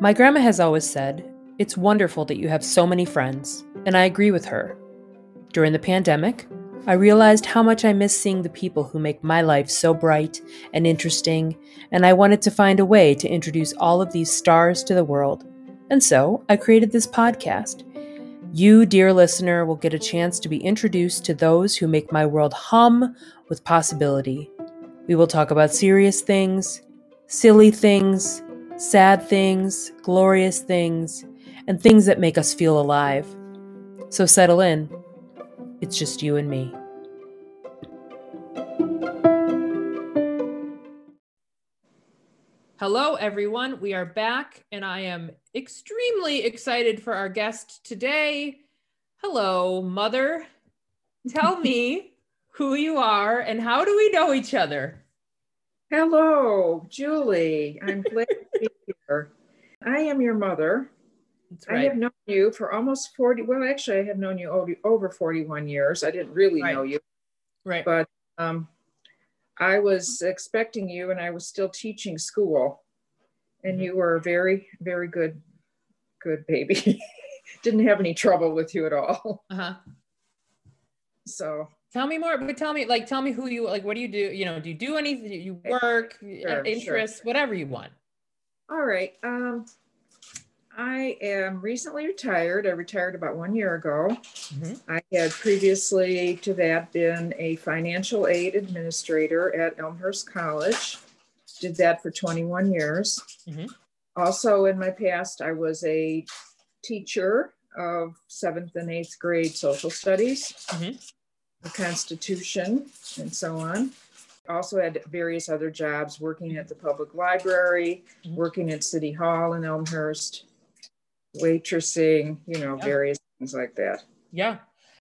My grandma has always said, It's wonderful that you have so many friends, and I agree with her. During the pandemic, I realized how much I miss seeing the people who make my life so bright and interesting, and I wanted to find a way to introduce all of these stars to the world. And so I created this podcast. You, dear listener, will get a chance to be introduced to those who make my world hum with possibility. We will talk about serious things, silly things, sad things, glorious things, and things that make us feel alive. So settle in. It's just you and me. Hello, everyone. We are back, and I am extremely excited for our guest today. Hello, Mother. Tell me who you are and how do we know each other? Hello, Julie. I'm glad to be here. I am your mother. Right. I have known you for almost 40. Well, actually, I have known you over 41 years. I didn't really right. know you. Right. But um, I was expecting you and I was still teaching school. And mm-hmm. you were a very, very good, good baby. Didn't have any trouble with you at all. Uh-huh. So tell me more, but tell me, like, tell me who you like, what do you do? You know, do you do anything? Do you work, sure, interests, sure. whatever you want? All right. Um, I am recently retired. I retired about one year ago. Mm-hmm. I had previously to that been a financial aid administrator at Elmhurst College. Did that for 21 years. Mm-hmm. Also, in my past, I was a teacher of seventh and eighth grade social studies, mm-hmm. the Constitution, and so on. Also had various other jobs working at the public library, mm-hmm. working at City Hall in Elmhurst, waitressing, you know, yeah. various things like that. Yeah.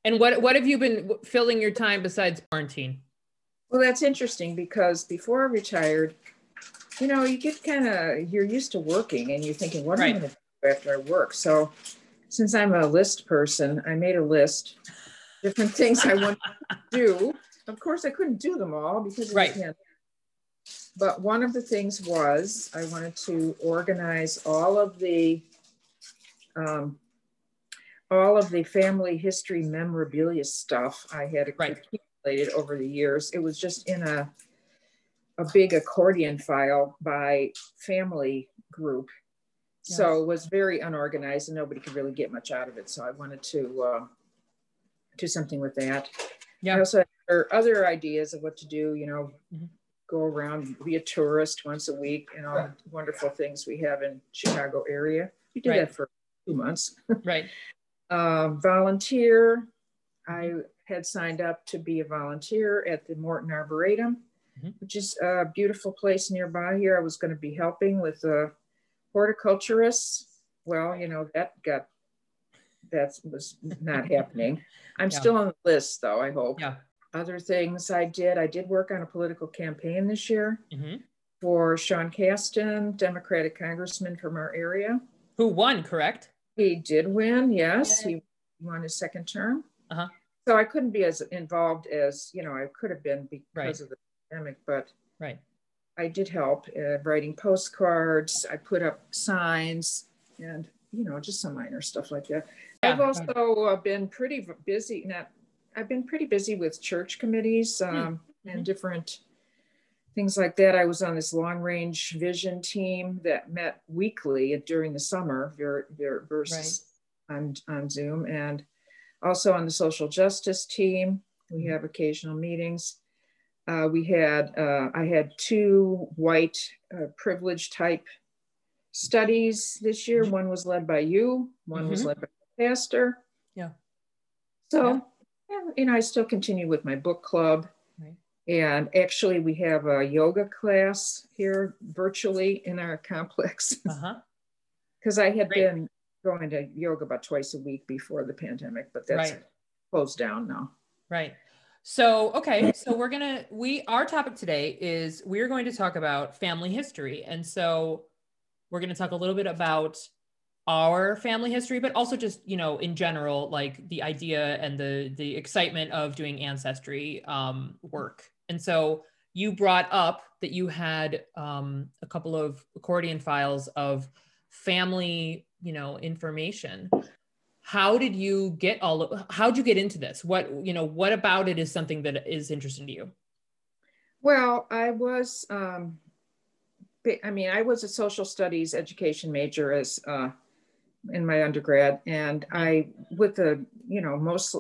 And what what have you been filling your time besides quarantine? Well, that's interesting because before I retired, you know, you get kind of you're used to working and you're thinking, what right. am I going to do after I work? So, since I'm a list person, I made a list different things I want to do. Of course, I couldn't do them all because right. But one of the things was I wanted to organize all of the um, all of the family history memorabilia stuff I had right. accumulated over the years. It was just in a a big accordion file by family group. Yes. So it was very unorganized and nobody could really get much out of it. So I wanted to uh, do something with that. Yeah. I also had other ideas of what to do, you know, mm-hmm. go around, be a tourist once a week and all the wonderful things we have in Chicago area. We did right. that for two months. Right. um, volunteer. I had signed up to be a volunteer at the Morton Arboretum, mm-hmm. which is a beautiful place nearby here. I was going to be helping with the horticulturists. Well, you know, that got, that was not happening. I'm yeah. still on the list though, I hope. Yeah. Other things I did, I did work on a political campaign this year mm-hmm. for Sean Casten, Democratic congressman from our area. Who won, correct? He did win, yes. He won his second term. Uh-huh. So I couldn't be as involved as, you know, I could have been because right. of the pandemic, but right. I did help uh, writing postcards. I put up signs and, you know, just some minor stuff like that. Yeah. I've also uh, been pretty busy. Not, I've been pretty busy with church committees um, mm-hmm. and different things like that. I was on this long range vision team that met weekly during the summer versus right. on, on Zoom, and also on the social justice team. We have occasional meetings. Uh, we had, uh, I had two white uh, privilege type studies this year. Mm-hmm. One was led by you, one mm-hmm. was led by the pastor. Yeah. So, yeah. you know, I still continue with my book club. Right. And actually, we have a yoga class here virtually in our complex. Because uh-huh. I had Great. been going to yoga about twice a week before the pandemic, but that's right. closed down now. Right. So, okay. So, we're to, we, our topic today is we're going to talk about family history. And so, we're to talk a little bit about our family history but also just you know in general like the idea and the the excitement of doing ancestry um, work and so you brought up that you had um, a couple of accordion files of family you know information how did you get all of how did you get into this what you know what about it is something that is interesting to you well i was um i mean i was a social studies education major as uh in my undergrad and i with the you know most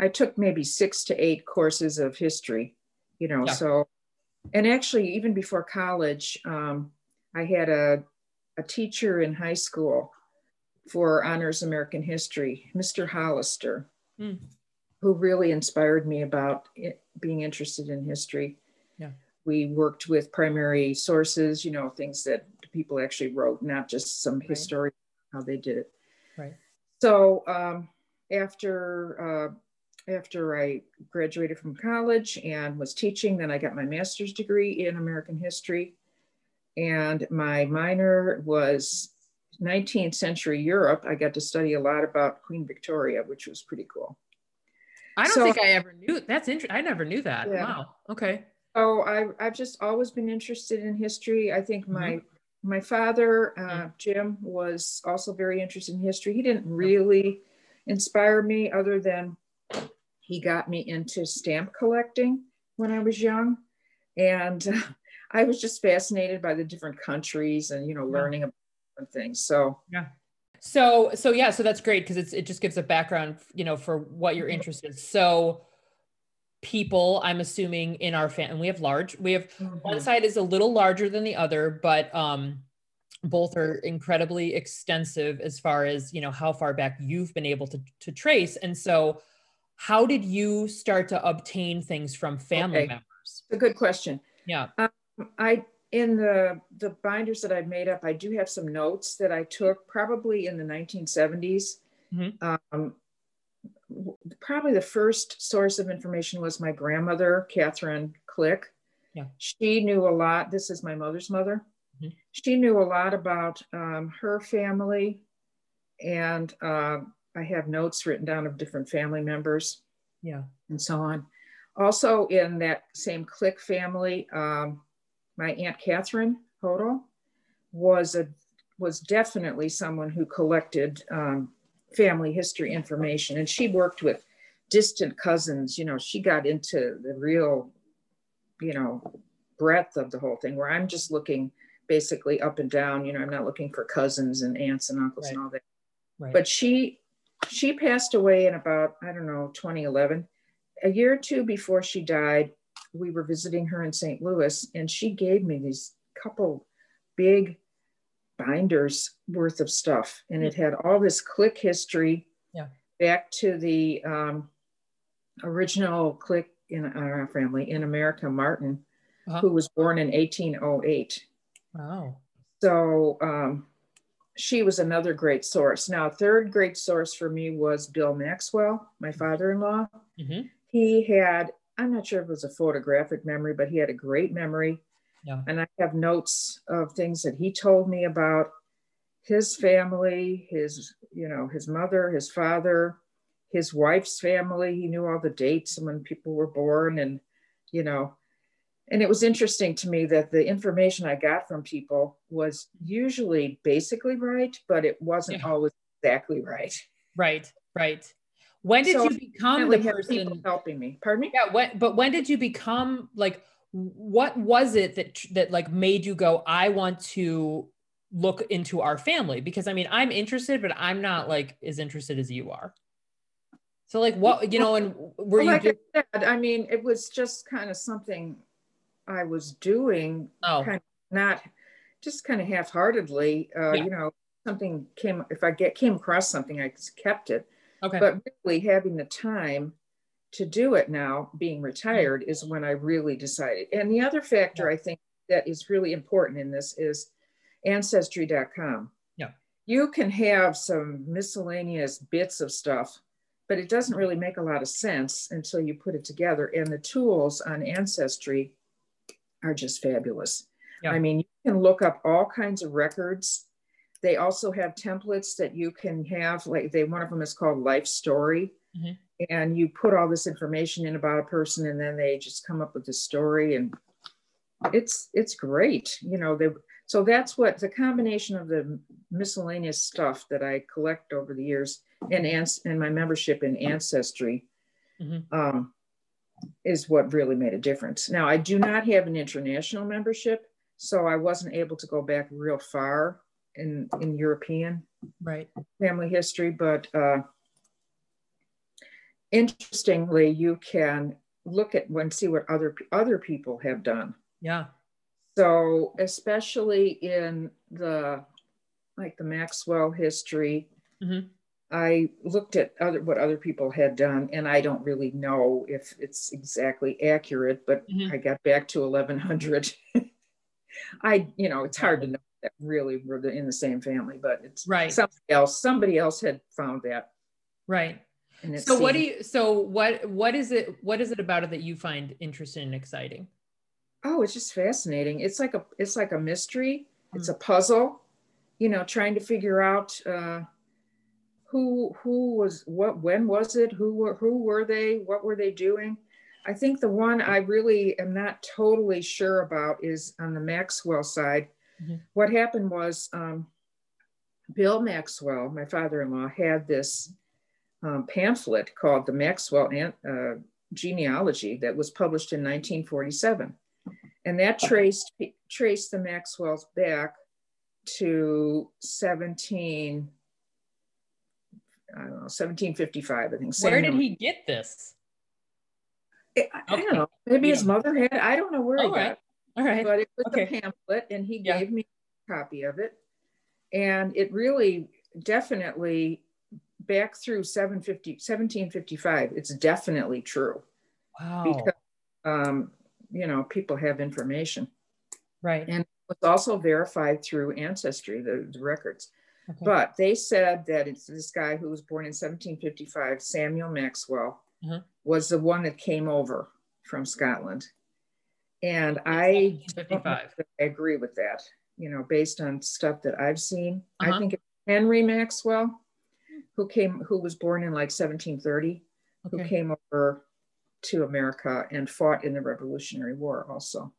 i took maybe six to eight courses of history you know yeah. so and actually even before college um, i had a, a teacher in high school for honors american history mr hollister mm. who really inspired me about it, being interested in history yeah we worked with primary sources you know things that people actually wrote not just some right. historian how they did it. Right. So um, after uh, after I graduated from college and was teaching, then I got my master's degree in American history, and my minor was 19th century Europe. I got to study a lot about Queen Victoria, which was pretty cool. I don't so, think I ever knew. That's interesting. I never knew that. Yeah. Wow. Okay. So I, I've just always been interested in history. I think my mm-hmm my father, uh, Jim, was also very interested in history. He didn't really inspire me, other than he got me into stamp collecting when I was young, and uh, I was just fascinated by the different countries and you know learning about different things. So yeah. So so yeah, so that's great because it's it just gives a background, you know, for what you're interested. So people i'm assuming in our family and we have large we have mm-hmm. one side is a little larger than the other but um both are incredibly extensive as far as you know how far back you've been able to to trace and so how did you start to obtain things from family okay. members a good question yeah um, i in the the binders that i've made up i do have some notes that i took probably in the 1970s mm-hmm. um, probably the first source of information was my grandmother, Catherine Click. Yeah. She knew a lot. This is my mother's mother. Mm-hmm. She knew a lot about um, her family. And uh, I have notes written down of different family members. Yeah. And so on. Also, in that same Click family, um, my Aunt Catherine Hodel was a was definitely someone who collected um, family history information. And she worked with distant cousins. You know, she got into the real, you know, breadth of the whole thing where I'm just looking basically up and down. You know, I'm not looking for cousins and aunts and uncles right. and all that. Right. But she she passed away in about, I don't know, 2011. A year or two before she died, we were visiting her in St. Louis, and she gave me these couple big binders worth of stuff. And it had all this Click history yeah. back to the um, original Click in our family in America, Martin, uh-huh. who was born in 1808. Wow. So um, she was another great source. Now, third great source for me was Bill Maxwell, my father in law. Mm-hmm. He had, I'm not sure if it was a photographic memory, but he had a great memory yeah. And I have notes of things that he told me about his family, his, you know, his mother, his father, his wife's family. He knew all the dates and when people were born and, you know, and it was interesting to me that the information I got from people was usually basically right, but it wasn't yeah. always exactly right. Right, right. When did so you become the person helping me? Pardon me? Yeah. When, but when did you become like? what was it that that like made you go i want to look into our family because i mean i'm interested but i'm not like as interested as you are so like what you know and were well, you like I, said, I mean it was just kind of something i was doing oh. kind of not just kind of half-heartedly uh, yeah. you know something came if i get came across something i just kept it okay but really having the time to do it now, being retired, is when I really decided. And the other factor I think that is really important in this is ancestry.com. Yeah. You can have some miscellaneous bits of stuff, but it doesn't really make a lot of sense until you put it together. And the tools on Ancestry are just fabulous. Yeah. I mean, you can look up all kinds of records they also have templates that you can have, like they one of them is called Life Story. Mm-hmm. And you put all this information in about a person, and then they just come up with the story, and it's it's great. You know, they so that's what the combination of the miscellaneous stuff that I collect over the years and and my membership in Ancestry mm-hmm. um, is what really made a difference. Now I do not have an international membership, so I wasn't able to go back real far in in European right family history, but uh, interestingly, you can look at and see what other other people have done. Yeah. So especially in the like the Maxwell history, mm-hmm. I looked at other what other people had done, and I don't really know if it's exactly accurate, but mm-hmm. I got back to 1100. I, you know, it's hard to know that really were in the same family, but it's right. Somebody else, somebody else had found that. Right. So what do you? So what? What is it? What is it about it that you find interesting and exciting? Oh, it's just fascinating. It's like a. It's like a mystery. Mm-hmm. It's a puzzle. You know, trying to figure out uh, who who was what, when was it, who were who were they, what were they doing. I think the one I really am not totally sure about is on the Maxwell side Mm-hmm. What happened was um, Bill Maxwell, my father in law, had this um, pamphlet called the Maxwell uh, Genealogy that was published in 1947. And that traced, traced the Maxwells back to 17, I don't know, 1755, I think. Where did he get this? I, I don't know. Maybe yeah. his mother had. I don't know where All he right. got. All right. But it was okay. a pamphlet, and he yeah. gave me a copy of it. And it really definitely back through 750, 1755, it's definitely true. Wow. Because, um, you know, people have information. Right. And it was also verified through Ancestry, the, the records. Okay. But they said that it's this guy who was born in 1755, Samuel Maxwell, uh-huh. was the one that came over from Scotland. And I, I agree with that, you know, based on stuff that I've seen. Uh-huh. I think Henry Maxwell, who came, who was born in like 1730, okay. who came over to America and fought in the Revolutionary War also.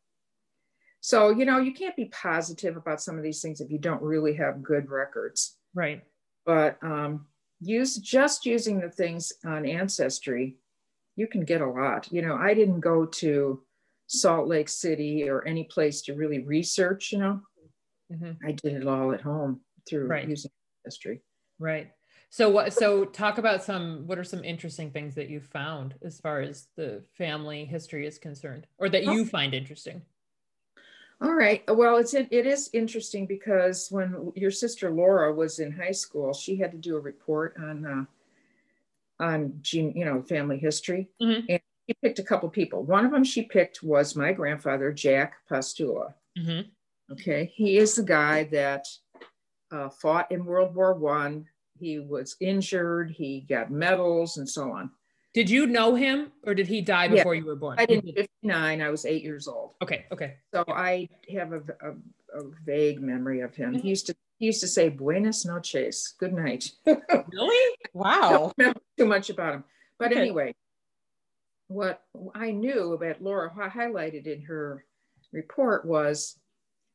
So, you know, you can't be positive about some of these things if you don't really have good records. Right. But um, use just using the things on Ancestry, you can get a lot. You know, I didn't go to Salt Lake City or any place to really research, you know. Mm-hmm. I did it all at home through right. using history. Right. So what so talk about some what are some interesting things that you found as far as the family history is concerned or that you find interesting? All right. Well, it's it, it is interesting because when your sister Laura was in high school, she had to do a report on uh, on gene, you know, family history, mm-hmm. and she picked a couple people. One of them she picked was my grandfather, Jack Pastula. Mm-hmm. Okay, he is the guy that uh, fought in World War One. He was injured. He got medals and so on. Did you know him, or did he die before yeah, you were born? I did. Fifty nine. I was eight years old. Okay. Okay. So I have a, a, a vague memory of him. He used to he used to say "Buenas noches," good night. really? Wow. too much about him, but okay. anyway, what I knew about Laura highlighted in her report was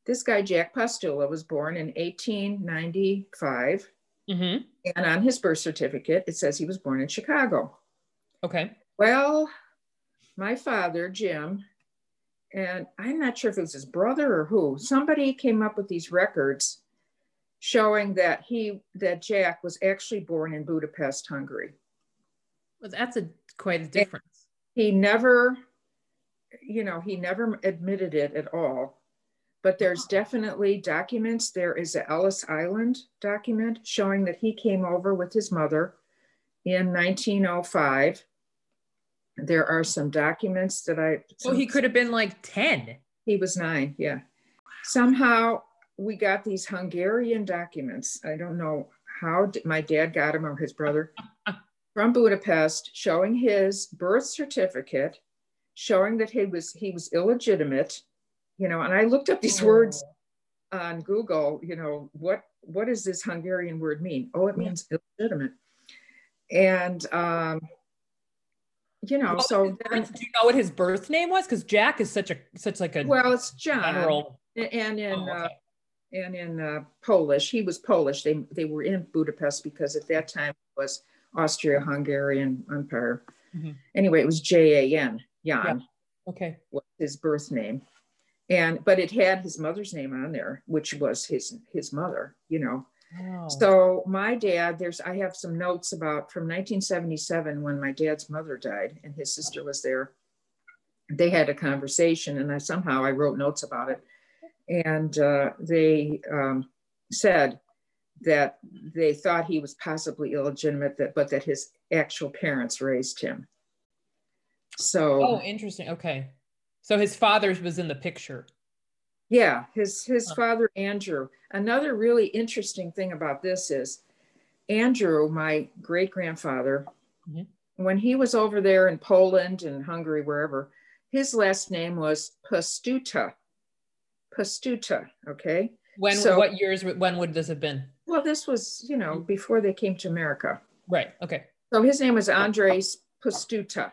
this guy, Jack Pastula, was born in 1895. Mm-hmm. And on his birth certificate, it says he was born in Chicago. Okay. Well, my father, Jim, and I'm not sure if it was his brother or who, somebody came up with these records showing that he that Jack was actually born in Budapest, Hungary. Well, that's a quite a difference he never you know he never admitted it at all. But there's definitely documents. There is a ellis island document showing that he came over with his mother in 1905 there are some documents that i so he could have been like 10 he was nine yeah. Somehow we got these hungarian documents. I don't know how my dad got them or his brother from Budapest showing his birth certificate, showing that he was he was illegitimate, you know, and I looked up these oh. words on Google, you know, what what does this Hungarian word mean? Oh, it means illegitimate. And, um, you know, so then, do you know what his birth name was? Because Jack is such a such like a well, it's John. General. And in oh, okay. uh, and in uh, Polish, he was Polish. They they were in Budapest because at that time it was Austria-Hungarian Empire. Mm-hmm. Anyway, it was J A N Jan. Yeah. Okay. Was his birth name and but it had his mother's name on there which was his his mother you know wow. so my dad there's i have some notes about from 1977 when my dad's mother died and his sister was there they had a conversation and i somehow i wrote notes about it and uh, they um, said that they thought he was possibly illegitimate that, but that his actual parents raised him so oh interesting okay so his father was in the picture. Yeah, his his huh. father Andrew. Another really interesting thing about this is Andrew, my great grandfather, mm-hmm. when he was over there in Poland and Hungary, wherever, his last name was Pastuta. Pastuta. Okay. When so, what years? When would this have been? Well, this was you know before they came to America. Right. Okay. So his name was Andres Pastuta.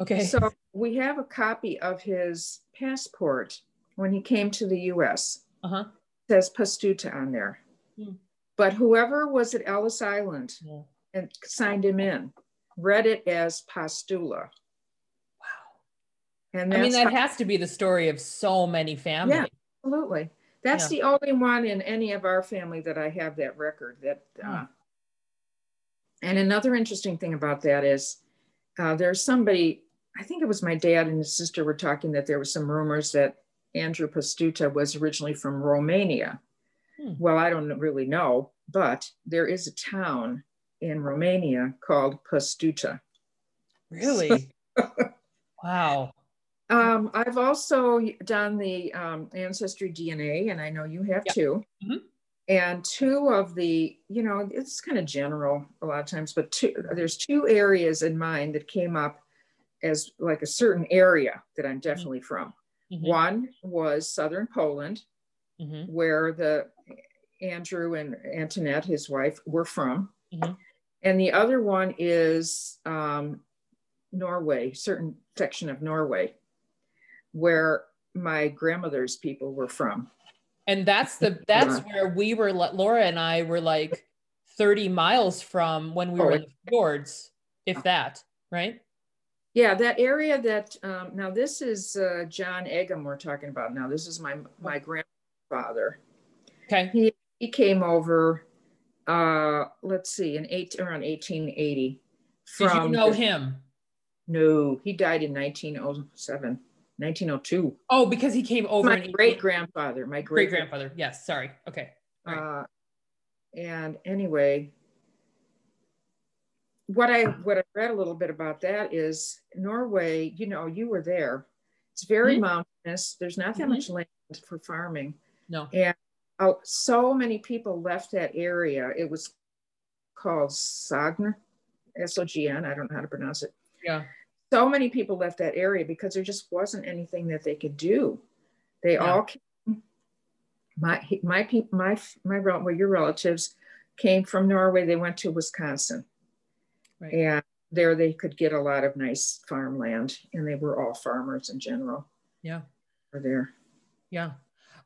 Okay. So we have a copy of his passport when he came to the US. Uh-huh. It says Pastuta on there. Hmm. But whoever was at Ellis Island yeah. and signed him in read it as Pastula. Wow. And I mean, that how, has to be the story of so many families. Yeah, absolutely. That's yeah. the only one in any of our family that I have that record. That, uh, hmm. and another interesting thing about that is uh, there's somebody I think it was my dad and his sister were talking that there was some rumors that Andrew Pastuta was originally from Romania. Hmm. Well, I don't really know, but there is a town in Romania called Pastuta. Really? wow. Um, I've also done the um, ancestry DNA, and I know you have yep. too. Mm-hmm. And two of the, you know, it's kind of general a lot of times, but two, there's two areas in mind that came up as like a certain area that I'm mm-hmm. definitely from. Mm-hmm. One was southern Poland, mm-hmm. where the Andrew and Antoinette, his wife, were from. Mm-hmm. And the other one is um, Norway, certain section of Norway, where my grandmother's people were from. And that's the that's yeah. where we were. Laura and I were like 30 miles from when we oh, were in the fjords, if that, right? Yeah, that area that um, now this is uh, John Egham we're talking about now. This is my my grandfather. Okay. He he came over. Uh, let's see, in eight around 1880. From Did you know the, him? No, he died in 1907. 1902. Oh, because he came over. My great grandfather. My great grandfather. Yes. Sorry. Okay. Right. Uh, and anyway, what I what I read a little bit about that is Norway. You know, you were there. It's very mm-hmm. mountainous. There's not that mm-hmm. much land for farming. No. And oh, so many people left that area. It was called Sogn, S O G N. I don't know how to pronounce it. Yeah. So many people left that area because there just wasn't anything that they could do. They yeah. all came, my my people my my well your relatives came from Norway. They went to Wisconsin Right. And there they could get a lot of nice farmland and they were all farmers in general. Yeah. Were there. Yeah.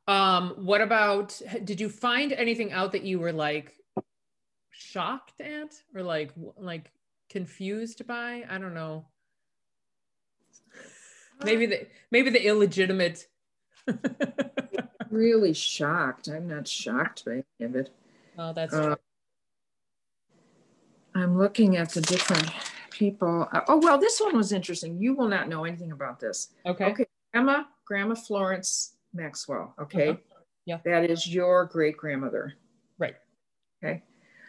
Um, what about did you find anything out that you were like shocked at or like like confused by? I don't know. Maybe the maybe the illegitimate really shocked. I'm not shocked by any of it. Oh, that's uh, I'm looking at the different people. Uh, oh, well, this one was interesting. You will not know anything about this. Okay. Okay. Grandma, Grandma Florence Maxwell. Okay. Uh-huh. Yeah. That is your great grandmother. Right. Okay.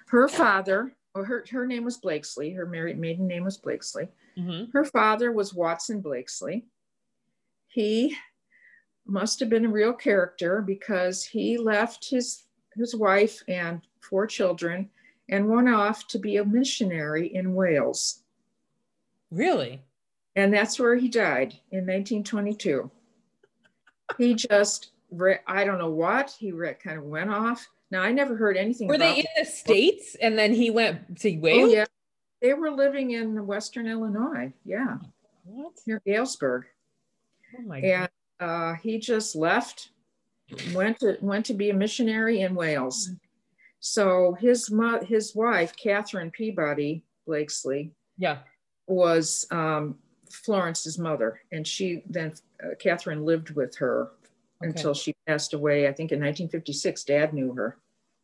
Her father, or her, her name was Blakesley. Her married maiden name was Blakesley. Mm-hmm. Her father was Watson Blakesley. He must have been a real character because he left his his wife and four children and went off to be a missionary in Wales. Really? And that's where he died in 1922. he just, I don't know what, he kind of went off Now I never heard anything. Were they in the states, and then he went to oh, Wales? Oh, yeah, they were living in Western Illinois. Yeah, what? near Galesburg. Oh my and uh, he just left, went to went to be a missionary in Wales. So his mo- his wife, Catherine Peabody Blakesley, yeah, was um, Florence's mother, and she then uh, Catherine lived with her Okay. until she passed away. I think in 1956, Dad knew her.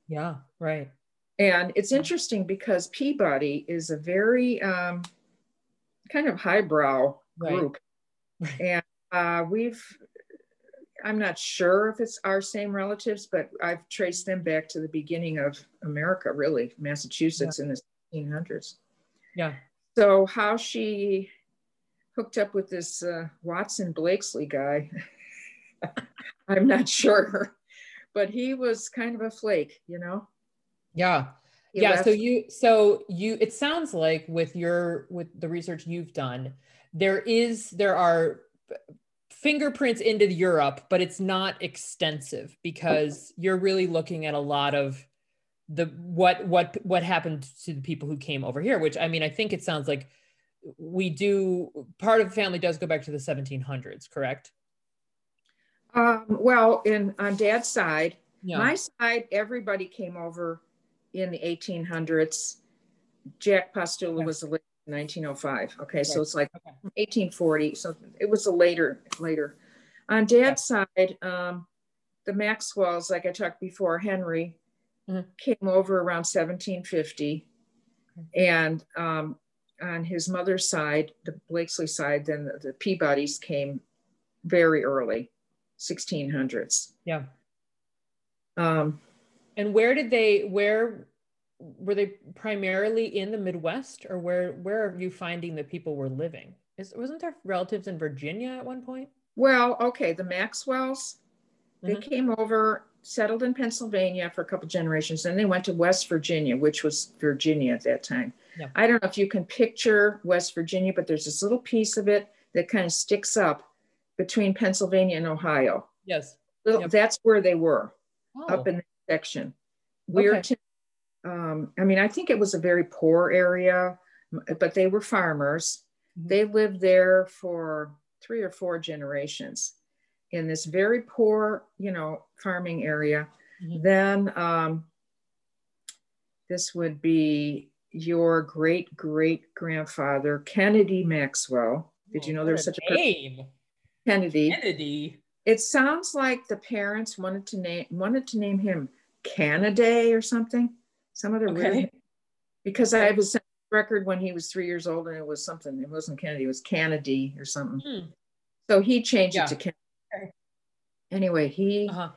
yeah, right. And it's interesting because Peabody is a very um, kind of highbrow Right. group. And uh, we've, I'm not sure if it's our same relatives, but I've traced them back to the beginning of America, really, Massachusetts in the 1800s. Yeah, So, how she hooked up with this uh, Watson Blakesley guy, I'm not sure. But he was kind of a flake, you know? yeah. He yeah so you so you it sounds like with your with the research you've done there is there are fingerprints into europe but it's not extensive because you're really looking at a lot of the what what what happened to the people who came over here which i mean i think it sounds like we do part of the family does go back to the 1700s correct? Um, well, in on dad's side, yeah. my side, everybody came over in the 1800s. Jack Pastula was in 1905. Okay, so it's like Okay. 1840. So it was a later, later. On dad's side, um, the Maxwells, like I talked before, Henry Mhm. came over around 1750. And um, on his mother's side, the Blakesley side, then the, the Peabodys came very early, 1600s. yeah Um, And where did they where were they primarily in the Midwest or where where are you finding that people were living? Is wasn't there relatives in Virginia at one point? well, okay, the Maxwells, they Mhm. came over, settled in Pennsylvania for a couple generations, then they went to West Virginia, which was Virginia at that time. Yeah. I don't know if you can picture West Virginia, but there's this little piece of it that kind of sticks up between Pennsylvania and Ohio. Yes. Little, Yep. That's where they were. Oh, up in that section. Weirton, um, I mean, I think it was a very poor area, but they were farmers. Mhm. They lived there for three or four generations in this very poor, you know, farming area. Mhm. Then um, this would be your great great grandfather, Kennedy Maxwell. Did you know there was What such a person, name? Kennedy? Kennedy. It sounds like the parents wanted to name wanted to name him Canada or something. Some other weird Okay. because I have a record when he was three years old and it was something. It wasn't Kennedy, it was Kennedy or something. Hmm. So he changed Yeah. it to Kennedy. Okay. Anyway, he Uh-huh.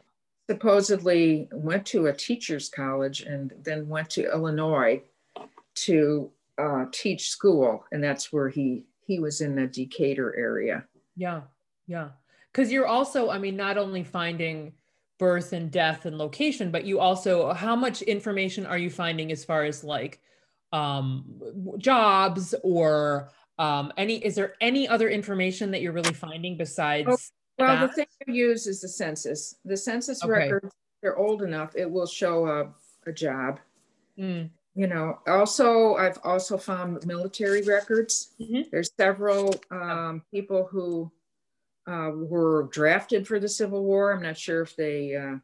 supposedly went to a teacher's college and then went to Illinois to uh, teach school, and that's where he he was in the Decatur area. Yeah. Yeah. Because you're also, I mean, not only finding birth and death and location, but you also, how much information are you finding as far as like um, jobs or um, any, is there any other information that you're really finding besides? Well, that? the thing I use is the census. The census Okay. records, they're old enough, it will show a, a job. Mm, You know, also, I've also found military records. Mhm. There's several um, people who uh, were drafted for the Civil War. I'm not sure if they uh,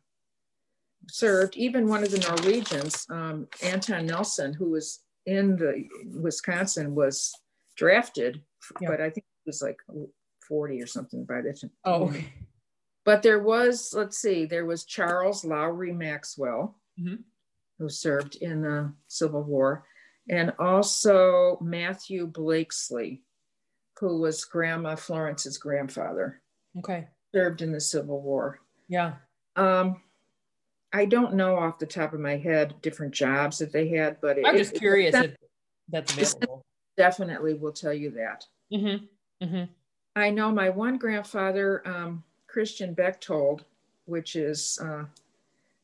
served. Even one of the Norwegians, um, Anton Nelson, who was in the Wisconsin, was drafted, Yeah. but I think he was like 40 or something by the time. oh, okay. But there was, let's see, there was Charles Lowry Maxwell, Mhm. who served in the Civil War, and also Matthew Blakesley, who was Grandma Florence's grandfather, Okay. served in the Civil War. Yeah. Um, I don't know off the top of my head different jobs that they had, but I'm it- just curious it if that's available. definitely will tell you that. Mm-hmm. Mm-hmm. I know my one grandfather, um, Christian Bechtold, which is uh,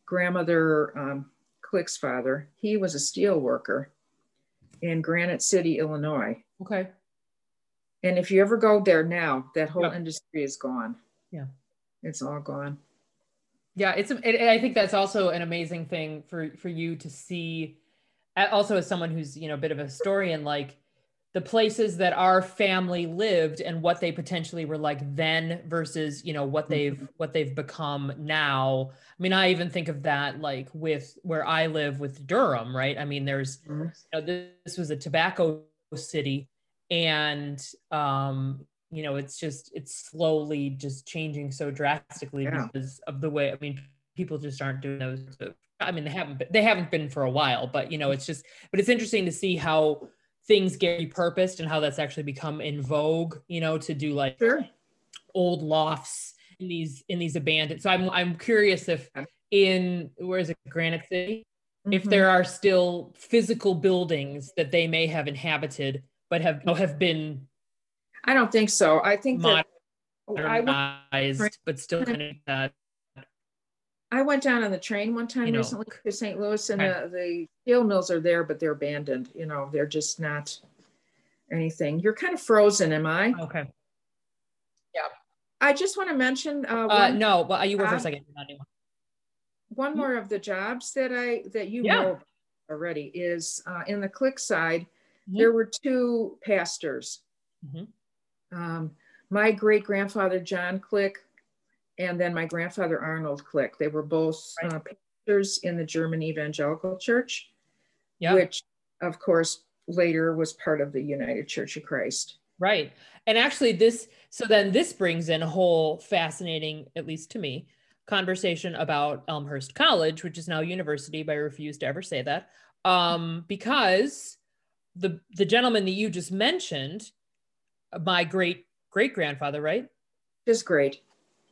grandmother um, Click's father, he was a steel worker in Granite City, Illinois. Okay. And if you ever go there now, that whole Yeah. industry is gone. Yeah. It's all gone. Yeah, it's. It, I think that's also an amazing thing for for you to see. Also, as someone who's you know a bit of a historian, like the places that our family lived and what they potentially were like then versus you know what they've mm-hmm. what they've become now i mean i even think of that like with where i live with durham right i mean there's mm-hmm. you know, this, this was a tobacco city and um you know it's just it's slowly just changing so drastically yeah. because of the way i mean people just aren't doing those i mean they haven't been, they haven't been for a while but you know it's just but it's interesting to see how things get repurposed and how that's actually become in vogue, you know, to do like sure. old lofts in these in these abandoned. So I'm I'm curious if in where is it, Granite City, mm-hmm. if there are still physical buildings that they may have inhabited but have have been. I don't think so. I think modernized, that but still kind of that I went down on the train one time you know, recently to St. Louis, and the, the steel mills are there, but they're abandoned. You know, they're just not anything. You're kind of frozen, am I? Okay. Yeah. I just want to mention. Uh, uh no, well, you were for a second. One more of the jobs that I that you yeah. know already is uh, in the Click side. Mm-hmm. There were two pastors. Mm-hmm. Um, my great grandfather John Click and then my grandfather Arnold Click. They were both right. uh, pastors in the German Evangelical Church, yep. which, of course, later was part of the United Church of Christ. Right. And actually, this, so then this brings in a whole fascinating, at least to me, conversation about Elmhurst College, which is now university, but I refuse to ever say that. Um, because the the gentleman that you just mentioned, my great great grandfather, right? Is great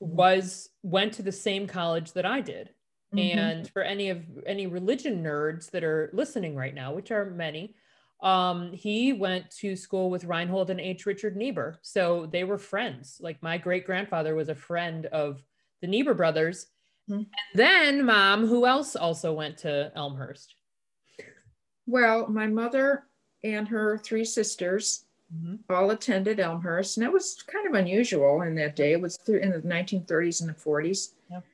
was went to the same college that I did. Mm-hmm. And for any of any religion nerds that are listening right now, which are many, um, he went to school with Reinhold and H. Richard Niebuhr. So they were friends. Like my great grandfather was a friend of the Niebuhr brothers. Mm-hmm. And then, mom, who else also went to Elmhurst? Well, my mother and her three sisters mm-hmm. all attended Elmhurst, and it was kind of unusual in that day. It was in the 1930s and the 40s. Yep.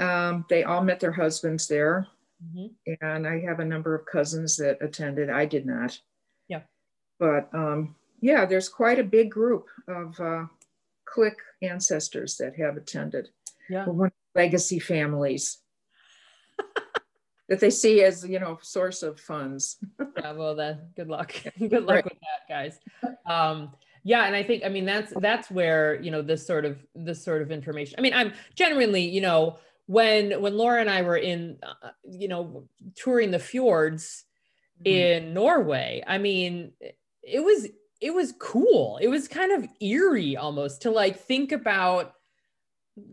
Um, they all met their husbands there, mm-hmm. and I have a number of cousins that attended. I did not. Yeah. But um, yeah, there's quite a big group of uh, Click ancestors that have attended. Yeah. one legacy families that they see as you know source of funds. Yeah well then good luck. Good luck right. with that guys. Um yeah and i think i mean that's that's where you know this sort of this sort of information i mean i'm genuinely you know when when laura and i were in uh, you know touring the fjords mm-hmm. in norway i mean it was it was cool. It was kind of eerie almost to like think about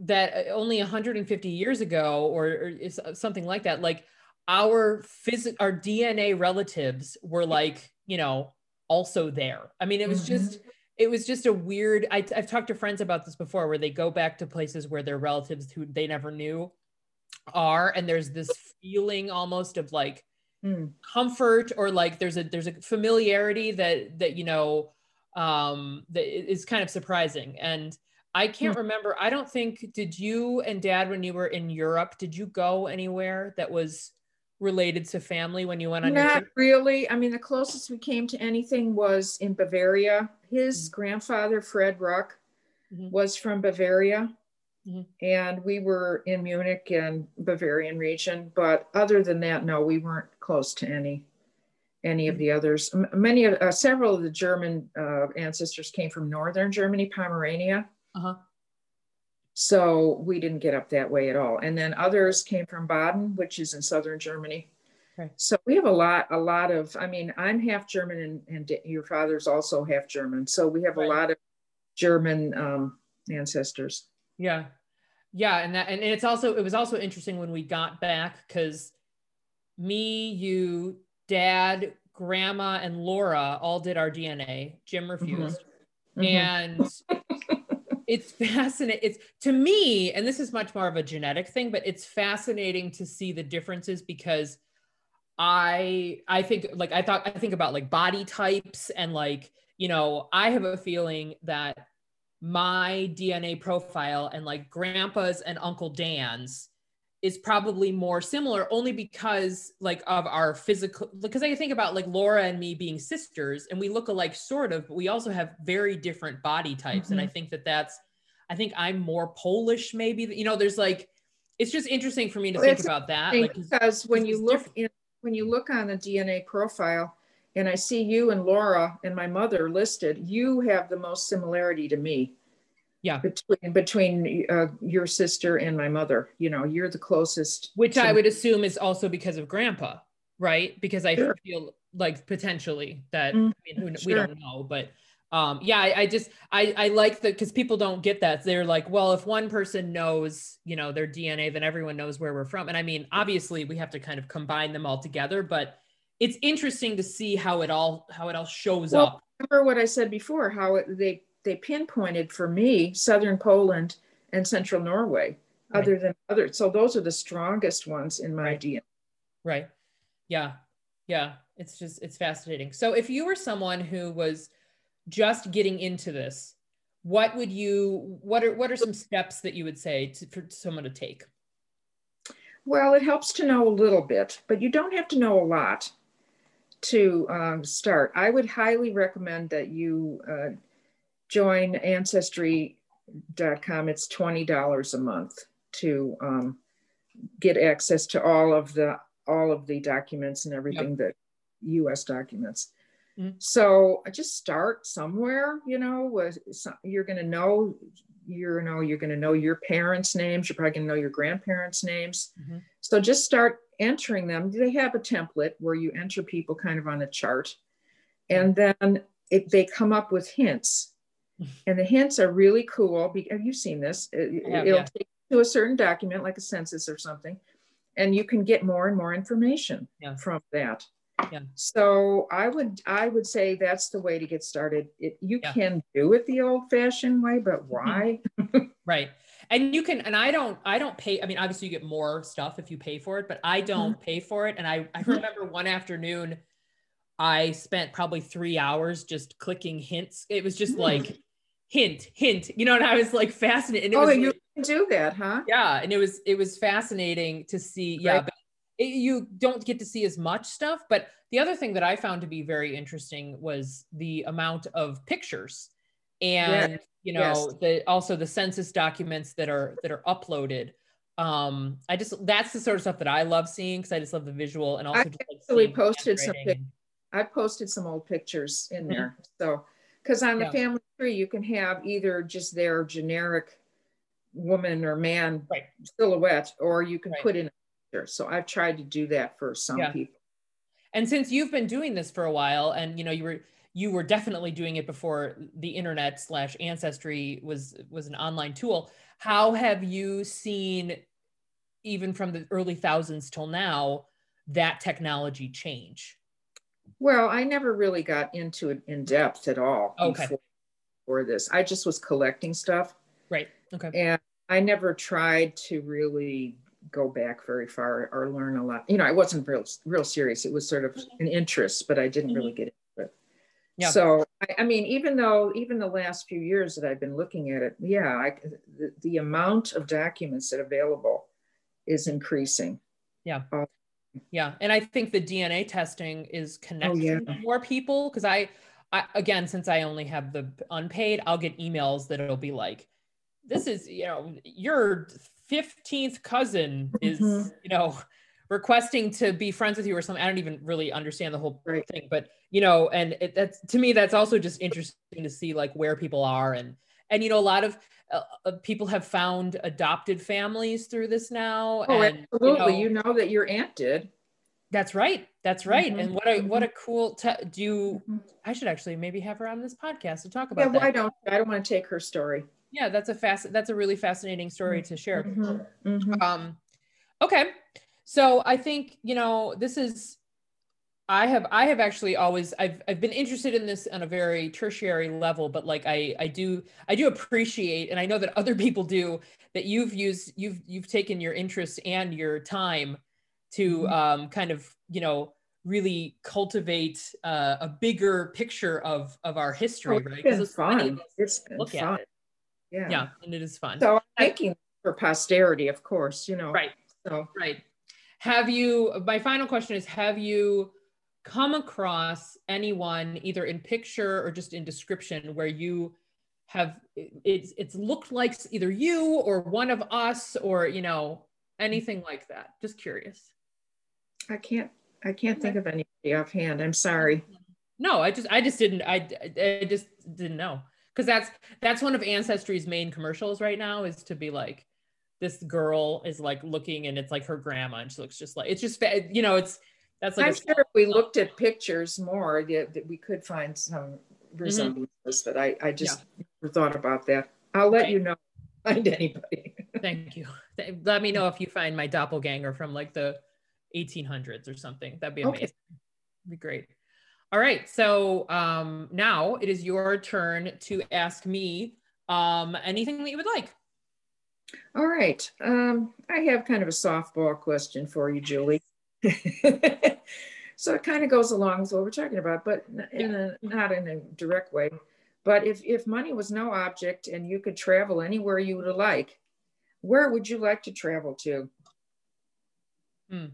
that uh, only 150 years ago or, or something like that. Like our phys- our DNA relatives were like, you know, also there. I mean, it was mm-hmm. just it was just a weird I, have talked to friends about this before where they go back to places where their relatives who they never knew are and there's this feeling almost of like mm. comfort or like there's a there's a familiarity that that you know um that is kind of surprising and I can't mm. remember. I don't think did you and dad when you were in Europe, did you go anywhere that was related to family when you went on your not really i mean the closest we came to anything was in bavaria his mm-hmm. grandfather fred ruck mm-hmm. was from bavaria mm-hmm. and we were in munich and bavarian region but other than that no we weren't close to any any of mm-hmm. the others many of uh, several of the german uh, ancestors came from northern germany pomerania uh-huh. So we didn't get up that way at all. And then others came from Baden, which is in southern Germany. Okay. So we have a lot, a lot of, I mean, I'm half German and, and your father's also half German. So we have right. a lot of German um, ancestors. Yeah. Yeah. And that, and it's also, it was also interesting when we got back because me, you, dad, grandma, and Laura all did our DNA. Jim mm-hmm. refused. Mm-hmm. And it's fascinating. It's to me, and this is much more of a genetic thing, but it's fascinating to see the differences because I I think like I thought I think about like body types and like, you know, I have a feeling that my DNA profile and like grandpa's and Uncle Dan's is probably more similar only because like of our physical because I think about like Laura and me being sisters and we look alike sort of but we also have very different body types mm-hmm. and I mm-hmm. think that that's I think I'm more Polish maybe you know there's like it's just interesting for me to well, think about that like, because when you look in, when you look on the DNA profile and I see you and Laura and my mother listed you have the most similarity to me yeah between between uh, your sister and my mother you know you're the closest which i would assume is also because of grandpa right because i sure. feel like potentially that mm-hmm. i mean who, sure. we don't know but um yeah i, I just i i like that because people don't get that they're like well if one person knows you know their dna then everyone knows where we're from and i mean obviously we have to kind of combine them all together but it's interesting to see how it all how it all shows well, up remember what i said before how it, they they pinpointed for me southern Poland and central Norway, right. other than other. So those are the strongest ones in my right. DNA. Right. Yeah. Yeah. It's just it's fascinating. So if you were someone who was just getting into this, what would you what are what are some steps that you would say to, for someone to take? Well, it helps to know a little bit, but you don't have to know a lot to um, start. I would highly recommend that you uh, join ancestry.com it's $20 a month to um, get access to all of the all of the documents and everything yep. that us documents. Mm-hmm. so just start somewhere you know you're going to know you know you're going to know your parents names you're probably going to know your grandparents names. Mm-hmm. so just start entering them. They have a template where you enter people kind of on a chart. And then it, they come up with hints and the hints are really cool. Have you seen this? It, will yeah. take you to a certain document, like a census or something, and you can get more and more information yeah. from that. Yeah. So I would I would say that's the way to get started. It, you yeah. can do it the old-fashioned way, but mm-hmm. why? right. And you can, and I don't, I don't pay. I mean, obviously you get more stuff if you pay for it, but I don't mm-hmm. pay for it. And I, I mm-hmm. remember one afternoon, I spent probably three hours just clicking hints. It was just like hint, hint, you know, and I was like fascinated. oh, was, you can do that, huh? Yeah. And it was, it was fascinating to see. Yeah. Right. But it, you don't get to see as much stuff. But the other thing that I found to be very interesting was the amount of pictures and, yeah. you know, yes. the, also the census documents that are, that are uploaded um i just that's the sort of stuff that i love seeing because i just love the visual and also I actually like posted some i posted some old pictures in mm-hmm. there so because on the yeah. family tree, you can have either just their generic woman or man right. silhouette, or you can right. put in a picture. So I've tried to do that for some yeah. people. And since you've been doing this for a while, and you know you were you were definitely doing it before the internet slash ancestry was was an online tool. How have you seen, even from the early thousands till now, that technology change? Well, I never really got into it in depth at all okay. before, before this. I just was collecting stuff. Right. Okay. And I never tried to really go back very far or learn a lot. You know, I wasn't real real serious. It was sort of an interest, but I didn't really mm-hmm. get into it. Yeah. So I, I, mean, even though even the last few years that I've been looking at it, yeah, I, the, the amount of documents that are available is increasing. Yeah. Yeah, and I think the DNA testing is connecting oh, yeah. more people because I, I again, since I only have the unpaid, I'll get emails that it'll be like, "This is you know your fifteenth cousin is mm-hmm. you know." requesting to be friends with you or something. I don't even really understand the whole right. thing, but you know, and it, that's to me, that's also just interesting to see like where people are and and you know, a lot of uh, uh, people have found adopted families through this now. Oh, and, absolutely. You know, you know, that your aunt did. That's right. That's right. Mm-hmm. And what a mm-hmm. what a cool te- do you, mm-hmm. I should actually maybe have her on this podcast to talk about yeah, that. why don't I don't want to take her story. Yeah, that's a fast that's a really fascinating story to share. Mm-hmm. Mm-hmm. Um okay. So I think, you know, this is I have I have actually always I've I've been interested in this on a very tertiary level, but like I I do I do appreciate and I know that other people do that you've used you've you've taken your interest and your time to mm-hmm. um, kind of you know really cultivate uh, a bigger picture of of our history, oh, right? It's fun. It's been look fun. At it. Yeah, yeah, and it is fun. So I'm making for posterity, of course, you know. Right. So right. Have you? My final question is: Have you come across anyone either in picture or just in description where you have it's it's looked like either you or one of us or you know anything like that? Just curious. I can't. I can't think of anybody offhand. I'm sorry. No, I just I just didn't. I I just didn't know because that's that's one of ancestry's main commercials right now is to be like this girl is like looking and it's like her grandma and she looks just like it's just you know it's that's like I'm sure if we looked at pictures more that, that we could find some resemblances mm-hmm. but I I just yeah. never thought about that I'll let you know find anybody thank you let me know if you find my doppelganger from like the 1800s or something that'd be amazing okay. be great all right. So um, now it is your turn to ask me um, anything that you would like. All right. Um, I have kind of a softball question for you, Julie. so it kind of goes along with what we're talking about, but in a, not in a direct way. But if, if money was no object and you could travel anywhere you would like, where would you like to travel to? Hmm.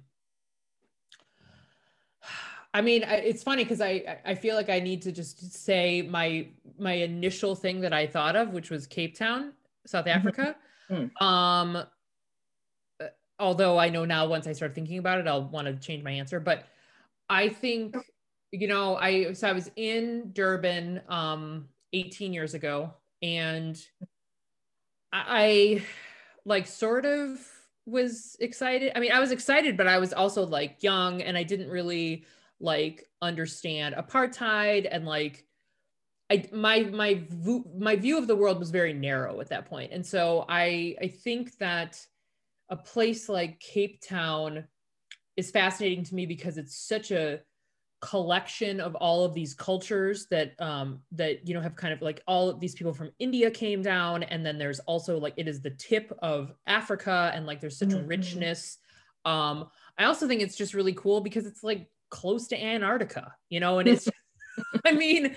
I mean, it's funny because I I feel like I need to just say my my initial thing that I thought of, which was Cape Town, South mm-hmm. Africa. Mm. Um, although I know now once I start thinking about it, I'll want to change my answer. But I think you know I so I was in Durban um 18 years ago, and I, like sort of was excited. I mean, I was excited, but I was also like young, and I didn't really like understand apartheid and like I my my my view of the world was very narrow at that point. And so I I think that a place like Cape Town is fascinating to me because it's such a collection of all of these cultures that um that you know have kind of like all of these people from India came down and then there's also like it is the tip of Africa and like there's such mm-hmm. richness um I also think it's just really cool because it's like close to Antarctica, you know, and it's, I mean,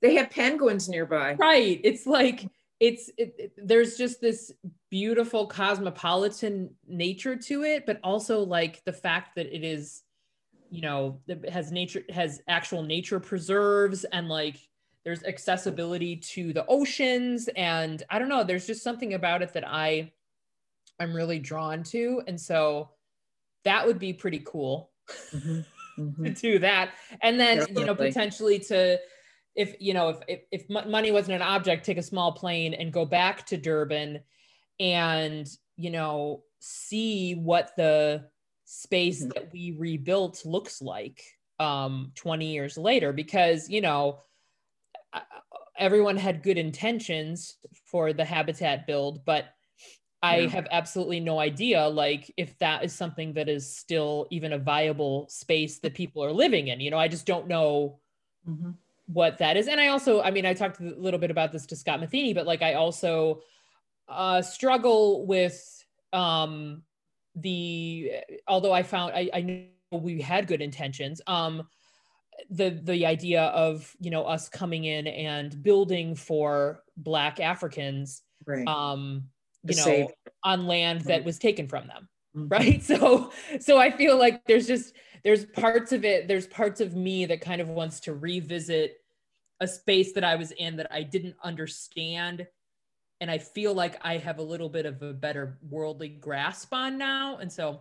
they have penguins nearby. Right. It's like, it's, it, it, there's just this beautiful cosmopolitan nature to it, but also like the fact that it is, you know, has nature, has actual nature preserves and like, there's accessibility to the oceans and i don't know there's just something about it that i i'm really drawn to and so that would be pretty cool mm-hmm mm-hmm. to do that and then Definitely. you know potentially to if you know if, if if money wasn't an object take a small plane and go back to durban and you know see what the space mm-hmm. that we rebuilt looks like um 20 years later because you know everyone had good intentions for the habitat build but I yeah. have absolutely no idea like if that is something that is still even a viable space that people are living in. You know, I just don't know mm-hmm. What that is. And I also, I mean, I talked a little bit about this to Scott Matheny, but like I also uh, struggle with um, the although I found I, I know we had good intentions. Um, the the idea of you know us coming in and building for Black Africans. Right. Um, you know save. on land that was taken from them mm-hmm. right so so i feel like there's just there's parts of it there's parts of me that kind of wants to revisit a space that i was in that i didn't understand and i feel like i have a little bit of a better worldly grasp on now and so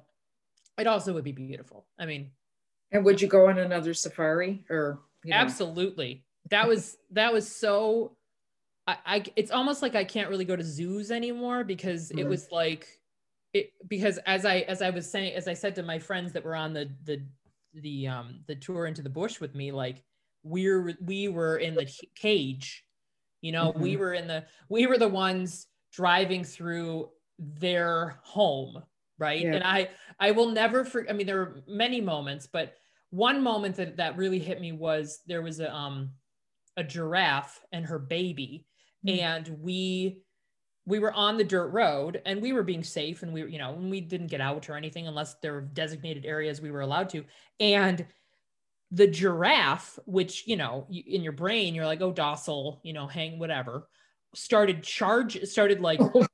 it also would be beautiful i mean and would you go on another safari or you know? absolutely that was that was so I, I it's almost like I can't really go to zoos anymore because mm-hmm. it was like it because as I as I was saying as I said to my friends that were on the the the um the tour into the bush with me like we're we were in the cage you know mm-hmm. we were in the we were the ones driving through their home right yeah. and i i will never for i mean there were many moments but one moment that that really hit me was there was a um a giraffe and her baby mm-hmm. and we we were on the dirt road and we were being safe and we you know and we didn't get out or anything unless there were designated areas we were allowed to and the giraffe which you know in your brain you're like oh docile you know hang whatever started charge started like oh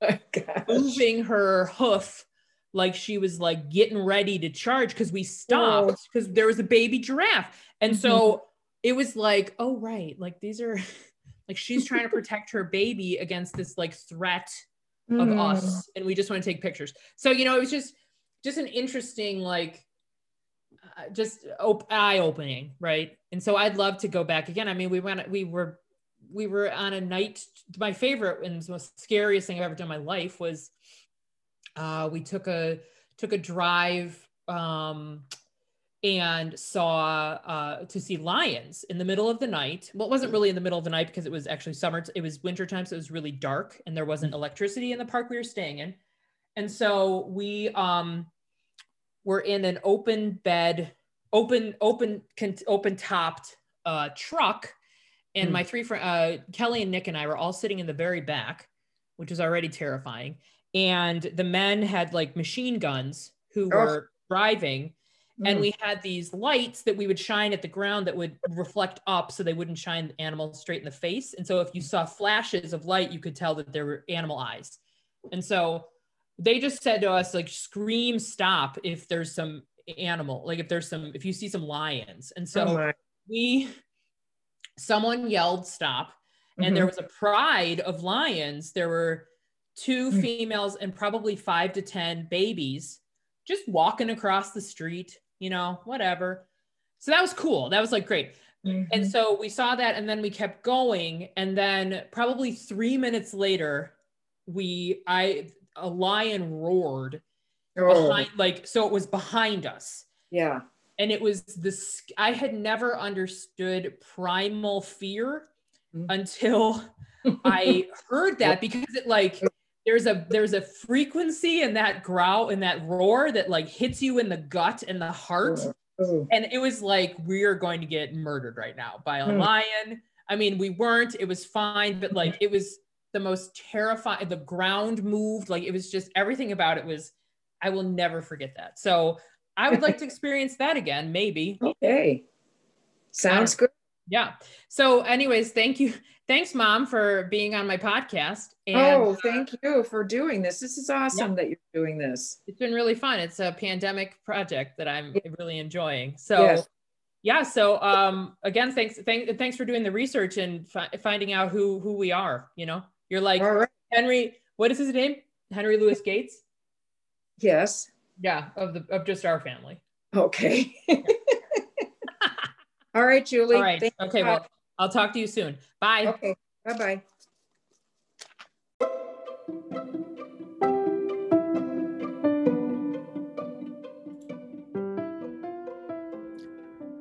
moving her hoof like she was like getting ready to charge because we stopped because there was a baby giraffe. And mm-hmm. so it was like, oh, right. Like these are like she's trying to protect her baby against this like threat of mm. us. And we just want to take pictures. So, you know, it was just just an interesting, like uh, just op- eye opening. Right. And so I'd love to go back again. I mean, we went, we were, we were on a night. My favorite and most scariest thing I've ever done in my life was uh, we took a took a drive um, and saw uh, to see lions in the middle of the night. Well, it wasn't really in the middle of the night because it was actually summer. It was winter time, so it was really dark and there wasn't electricity in the park we were staying in. And so we um, were in an open bed, open, open, open topped uh, truck. And mm. my three friends, uh, Kelly and Nick and I were all sitting in the very back, which was already terrifying and the men had like machine guns who oh. were driving and mm. we had these lights that we would shine at the ground that would reflect up so they wouldn't shine the animal straight in the face and so if you saw flashes of light you could tell that there were animal eyes and so they just said to us like scream stop if there's some animal like if there's some if you see some lions and so oh we someone yelled stop and mm-hmm. there was a pride of lions there were two mm. females and probably five to 10 babies just walking across the street, you know, whatever. So that was cool. That was like great. Mm-hmm. And so we saw that and then we kept going. And then probably three minutes later, we, I, a lion roared oh. behind, like, so it was behind us. Yeah. And it was this, I had never understood primal fear mm-hmm. until I heard that because it like there's a there's a frequency in that growl in that roar that like hits you in the gut and the heart. And it was like we're going to get murdered right now by a mm. lion. I mean we weren't. It was fine but like it was the most terrifying the ground moved like it was just everything about it was i will never forget that. So i would like to experience that again maybe. Okay. Sounds good yeah. So anyways thank you. Thanks mom for being on my podcast and, oh thank you for doing this. This is awesome yeah. that you're doing this. It's been really fun. It's a pandemic project that i'm really enjoying. So yes. yeah so um again thanks thank, thanks for doing the research and fi- finding out who who we are you know? You're like right. henry what is his name? Henry louis gates? Yes. Yeah of the of just our family. Okay all right julie all right okay well I'll talk to you soon. Bye. Okay. Bye bye.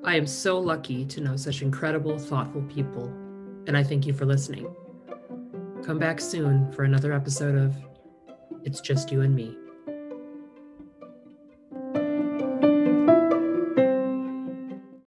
I am so lucky to know such incredible, thoughtful people, and I thank you for listening. Come back soon for another episode of It's Just You and Me.